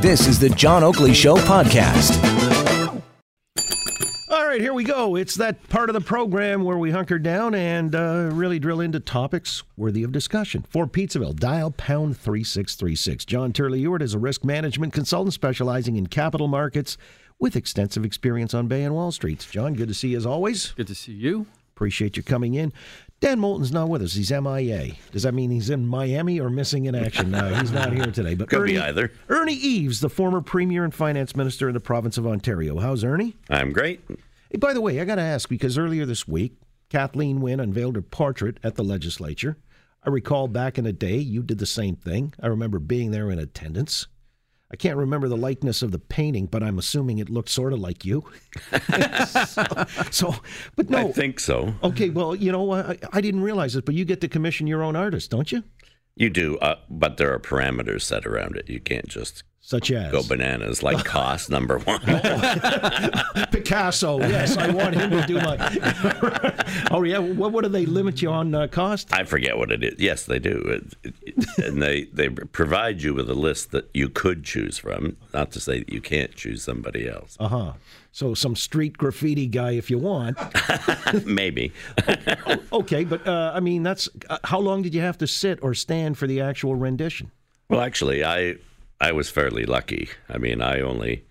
This is the John Oakley Show podcast. All right, here we go. It's that part of the program where we hunker down and uh, really drill into topics worthy of discussion. For Pizzaville, dial pound 3636. John Turley Ewart is a risk management consultant specializing in capital markets with extensive experience on Bay and Wall Streets. John, good to see you as always. Good to see you. Appreciate you coming in. Dan Moulton's not with us. He's MIA. Does that mean he's in Miami or missing in action? No, he's not here today. But Could Ernie, be either. Ernie Eves, the former Premier and Finance Minister in the province of Ontario. How's Ernie? I'm great. Hey, by the way, I got to ask because earlier this week, Kathleen Wynne unveiled her portrait at the legislature. I recall back in the day, you did the same thing. I remember being there in attendance. I can't remember the likeness of the painting, but I'm assuming it looked sort of like you. so, so, but no. I think so. Okay, well, you know, I, I didn't realize it, but you get to commission your own artist, don't you? You do, uh, but there are parameters set around it. You can't just Such as go bananas like cost number one. Picasso. Yes, I want him to do my. oh yeah, what, what do they limit you on uh, cost? I forget what it is. Yes, they do, It- it- and they they provide you with a list that you could choose from. Not to say that you can't choose somebody else. Uh huh. So some street graffiti guy, if you want. Maybe. Okay, but uh, I mean, that's uh, how long did you have to sit or stand for the actual rendition? Well, actually, I I was fairly lucky. I mean, I only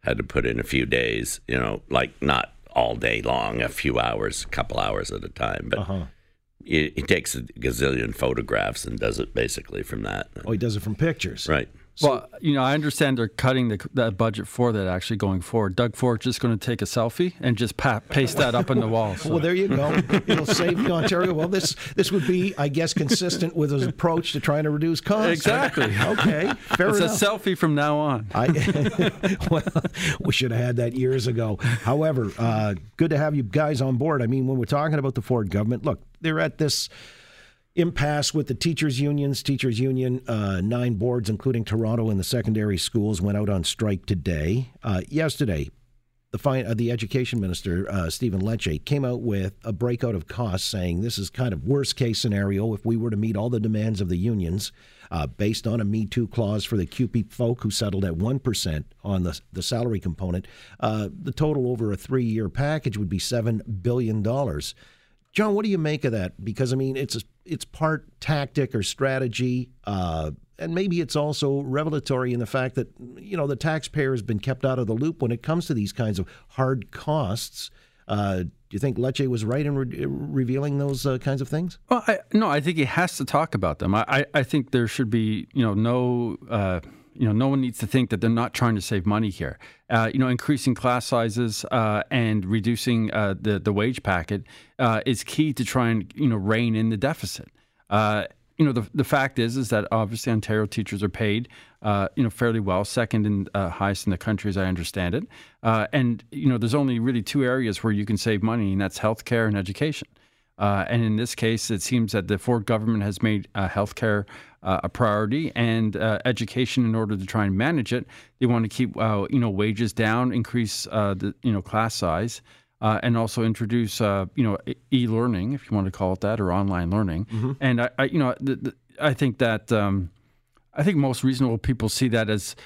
had to put in a few days. You know, like not all day long, a few hours, a couple hours at a time. But Uh-huh. he, he takes a gazillion photographs and does it basically from that. Oh, he does it from pictures. Right. Well, you know, I understand they're cutting the, that budget for that actually going forward. Doug Ford just going to take a selfie and just pa- paste that up on the wall. So. Well, there you go. It'll save Ontario. Well, this this would be, I guess, consistent with his approach to trying to reduce costs. Exactly. Okay, fair it's enough. a selfie from now on. I well, we should have had that years ago. However, uh, good to have you guys on board. I mean, when we're talking about the Ford government, look, they're at this impasse with the teachers' unions. Teachers' union, uh, nine boards, including Toronto and the secondary schools, went out on strike today. Uh, yesterday, the uh, the education minister uh, Stephen Lecce came out with a breakout of costs, saying this is kind of worst case scenario if we were to meet all the demands of the unions, uh, based on a Me Too clause for the CUPE folk who settled at one percent on the the salary component. Uh, the total over a three year package would be seven billion dollars. John, what do you make of that? Because I mean, it's it's part tactic or strategy, uh, and maybe it's also revelatory in the fact that you know the taxpayer has been kept out of the loop when it comes to these kinds of hard costs. Uh, do you think Lecce was right in re- revealing those uh, kinds of things? Well, I, no, I think he has to talk about them. I, I, I think there should be, you know, no, uh, you know, no one needs to think that they're not trying to save money here. Uh, you know, increasing class sizes uh, and reducing uh, the the wage packet uh, is key to try and you know rein in the deficit. Uh, you know, the the fact is is that obviously Ontario teachers are paid, uh, you know, fairly well, second and highest in the country as I understand it. And you know, there's only really two areas where you can save money, and that's healthcare and education. Uh, and in this case, it seems that the Ford government has made uh, healthcare uh, a priority and uh, education in order to try and manage it. They want to keep uh, you know wages down, increase uh, the you know class size, uh, and also introduce uh, you know e- e-learning, if you want to call it that, or online learning. And I, I you know the, the, I think that um, I think most reasonable people see that as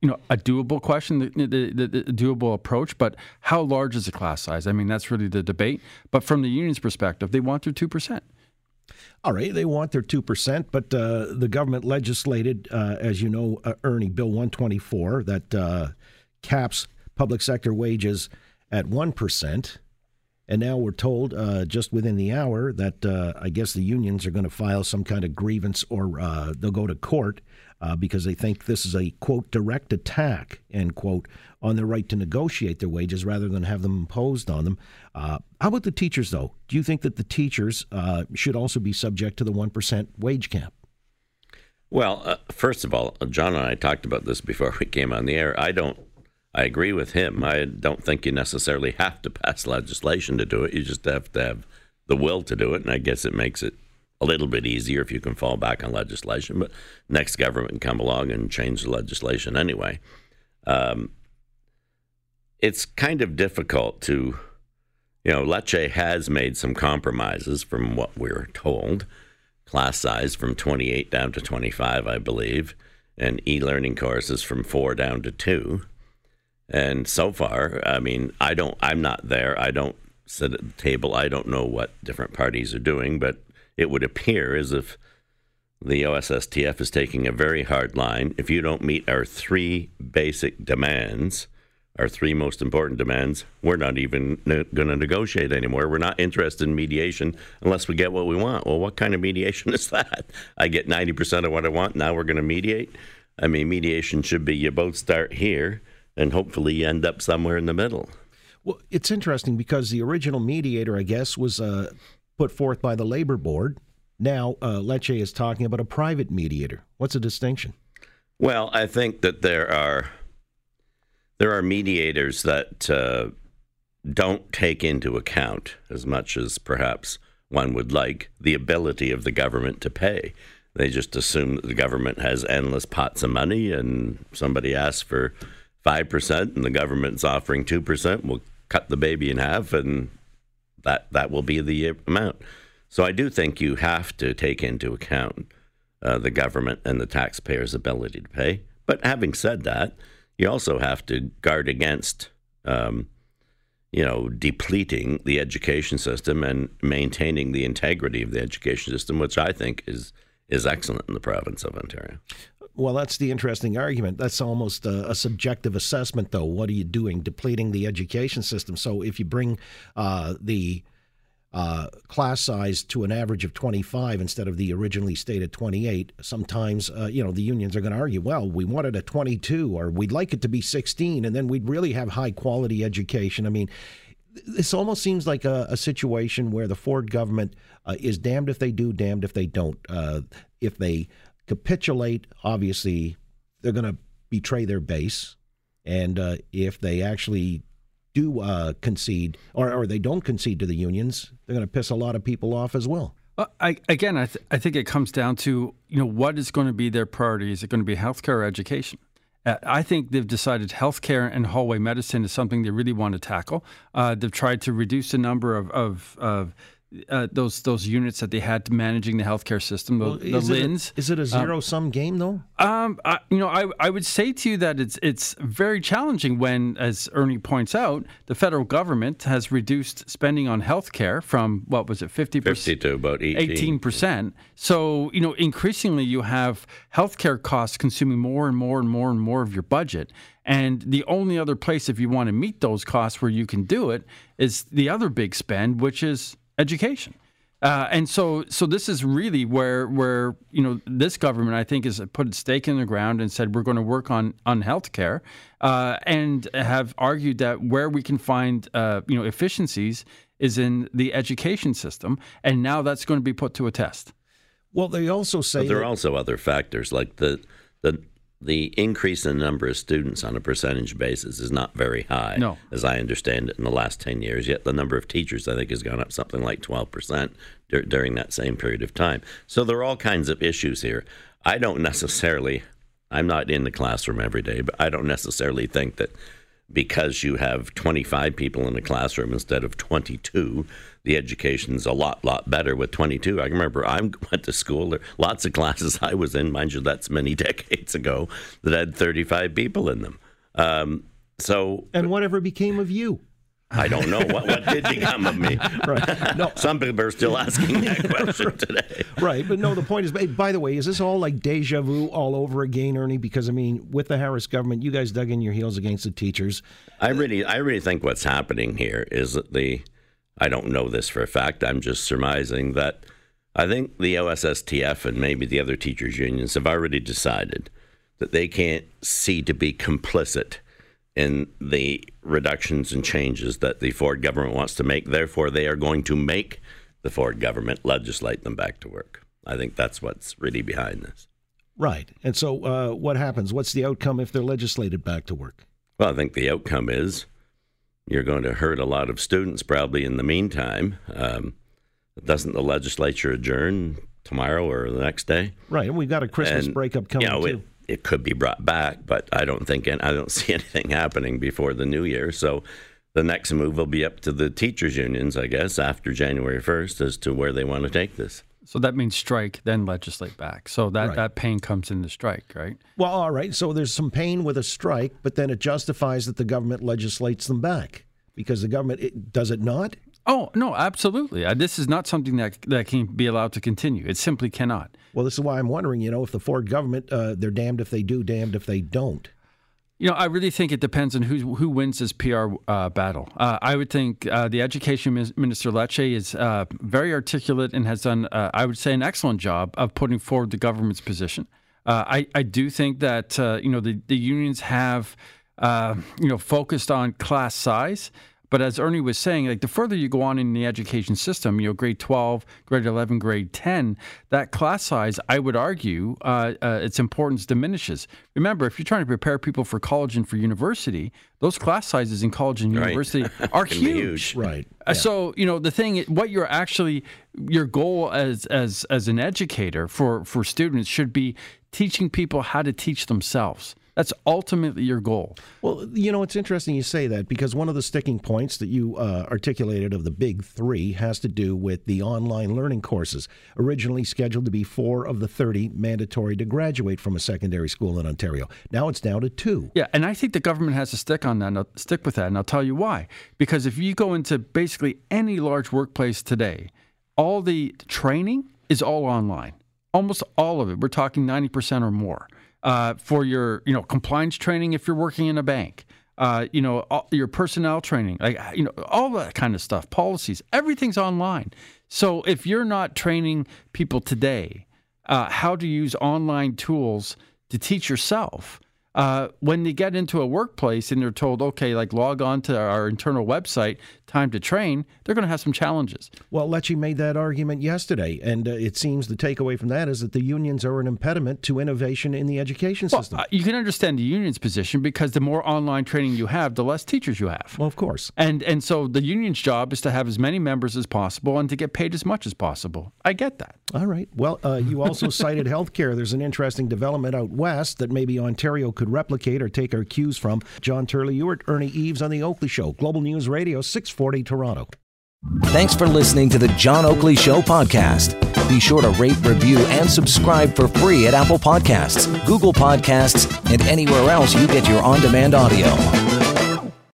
you know, a doable question, the, the, the, the doable approach, but how large is the class size? I mean, that's really the debate. But from the union's perspective, they want their 2%. All right, they want their 2%, but uh, the government legislated, uh, as you know, uh, Ernie, Bill 124, that uh, caps public sector wages at 1%. And now we're told uh, just within the hour that uh, I guess the unions are going to file some kind of grievance or uh, they'll go to court uh, because they think this is a, quote, direct attack, end quote, on their right to negotiate their wages rather than have them imposed on them. Uh, how about the teachers, though? Do you think that the teachers uh, should also be subject to the 1% wage cap? Well, first of all, John and I talked about this before we came on the air. I don't. I agree with him. I don't think you necessarily have to pass legislation to do it. You just have to have the will to do it, and I guess it makes it a little bit easier if you can fall back on legislation. But next government can come along and change the legislation anyway. Um, it's kind of difficult to, you know, Lecce has made some compromises from what we're told, class size from 28 down to 25, I believe, and e-learning courses from four down to two. And so far, I mean, I don't, I'm not there. I don't sit at the table. I don't know what different parties are doing, but it would appear as if the OSSTF is taking a very hard line. If you don't meet our three basic demands, our three most important demands, we're not even ne- going to negotiate anymore. We're not interested in mediation unless we get what we want. Well, what kind of mediation is that? I get 90% of what I want. Now we're going to mediate. I mean, mediation should be you both start here and hopefully you end up somewhere in the middle. Well, it's interesting because the original mediator, I guess, was uh, put forth by the labor board. Now, uh, Lecce is talking about a private mediator. What's the distinction? Well, I think that there are there are mediators that uh, don't take into account as much as perhaps one would like the ability of the government to pay. They just assume that the government has endless pots of money, and somebody asks for five percent, and the government's offering two percent. We'll cut the baby in half, and that that will be the amount. So I do think you have to take into account uh, the government and the taxpayer's ability to pay. But having said that, you also have to guard against, um, you know, depleting the education system and maintaining the integrity of the education system, which I think is is excellent in the province of Ontario. Well, that's the interesting argument. That's almost a, a, subjective assessment, though. What are you doing? Depleting the education system. So if you bring uh, the uh, class size to an average of 25 instead of the originally stated 28, sometimes uh, you know the unions are going to argue, well, we wanted a 22 or we'd like it to be 16, and then we'd really have high quality education. I mean, this almost seems like a, a situation where the Ford government uh, is damned if they do, damned if they don't. Uh, if they capitulate, obviously they're going to betray their base, and uh, if they actually do uh, concede or, or they don't concede to the unions, they're going to piss a lot of people off as well. I, again, I, th- I think it comes down to you know what is going to be their priority. Is it going to be healthcare or education? Uh, I think they've decided healthcare and hallway medicine is something they really want to tackle. Uh, they've tried to reduce the number of, of, of uh, those those units that they had managing the healthcare system, the, well, the is LHINs. It a, is it a zero um, sum game though? Um, I, you know, I, I would say to you that it's it's very challenging when, as Ernie points out, the federal government has reduced spending on healthcare from what was it, fifty percent to about eighteen percent. So you know, increasingly you have healthcare costs consuming more and more and more and more of your budget. And the only other place, if you want to meet those costs where you can do it, is the other big spend, which is education. Uh, and so, so this is really where, where you know, this government, I think, has put a stake in the ground and said we're going to work on on healthcare, uh, and have argued that where we can find, uh, you know, efficiencies is in the education system, and now that's going to be put to a test. Well, they also say but there are also other factors like the the the increase in the number of students on a percentage basis is not very high, no. as I understand it, in the last 10 years. Yet the number of teachers, I think, has gone up something like 12% dur- during that same period of time. So there are all kinds of issues here. I don't necessarily, I'm not in the classroom every day, but I don't necessarily think that because you have 25 people in a classroom instead of 22, the education's a lot, lot better with 22. I remember I went to school, there lots of classes I was in, mind you, that's many decades ago, that had 35 people in them. Um, so, and whatever became of you? I don't know what, what did become of me. Right. No, some people are still asking that question today. Right, but no. The point is, by the way, is this all like deja vu all over again, Ernie? Because I mean, with the Harris government, you guys dug in your heels against the teachers. I really, I really think what's happening here is that the, I don't know this for a fact. I'm just surmising that I think the OSSTF and maybe the other teachers unions have already decided that they can't see to be complicit in the reductions and changes that the Ford government wants to make. Therefore, they are going to make the Ford government legislate them back to work. I think that's what's really behind this. Right. And so, uh, what happens? What's the outcome if they're legislated back to work? Well, I think the outcome is you're going to hurt a lot of students probably in the meantime. Um, doesn't the legislature adjourn tomorrow or the next day? Right. And we've got a Christmas and, breakup coming you know, too. It, it could be brought back, but I don't think and I don't see anything happening before the new year. So the next move will be up to the teachers unions, I guess, after January 1st as to where they want to take this. So that means strike, then legislate back. So that, Right. that pain comes in the strike, right? Well, all right. So there's some pain with a strike, but then it justifies that the government legislates them back because the government it, does it not. Oh no, absolutely. Uh, this is not something that that can be allowed to continue. It simply cannot. Well, this is why I'm wondering. You know, if the Ford government, uh, they're damned if they do, damned if they don't. You know, I really think it depends on who who wins this PR uh, battle. Uh, I would think uh, the Education Minister Lecce is uh, very articulate and has done, uh, I would say, an excellent job of putting forward the government's position. Uh, I I do think that you know the the unions have you know focused on class size. But as Ernie was saying, like the further you go on in the education system, you know, grade 12, grade 11, grade 10, that class size, I would argue, uh, uh, its importance diminishes. Remember, if you're trying to prepare people for college and for university, those class sizes in college and Right. university are huge. huge. Right. Uh, So you know the thing, what you're actually your goal as as as an educator for for students should be teaching people how to teach themselves. That's ultimately your goal. Well, you know, it's interesting you say that because one of the sticking points that you uh, articulated of the big three has to do with the online learning courses, originally scheduled to be four of the 30 mandatory to graduate from a secondary school in Ontario. Now it's down to two. Yeah, and I think the government has to stick on that. And I'll stick with that, and I'll tell you why. Because if you go into basically any large workplace today, all the training is all online. Almost all of it. We're talking ninety percent or more uh, for your, you know, compliance training if you're working in a bank. Uh, you know, all, your personnel training, like you know, all that kind of stuff, policies, everything's online. So if you're not training people today uh, how to use online tools to teach yourself. Uh, when they get into a workplace and they're told, okay, like log on to our internal website, time to train, they're going to have some challenges. Well, Lecce made that argument yesterday, and uh, it seems the takeaway from that is that the unions are an impediment to innovation in the education Well, system. uh, you can understand the union's position because the more online training you have, the less teachers you have. well, of course. And and so the union's job is to have as many members as possible and to get paid as much as possible. I get that. All right. Well, uh, you also cited healthcare. There's an interesting development out west that maybe Ontario could replicate or take our cues from. John Turley Ewart Ernie Eves on The Oakley Show, Global News Radio, 640 Toronto. Thanks for listening to the John Oakley Show podcast. Be sure to rate, review, and subscribe for free at Apple Podcasts, Google Podcasts, and anywhere else you get your on demand audio.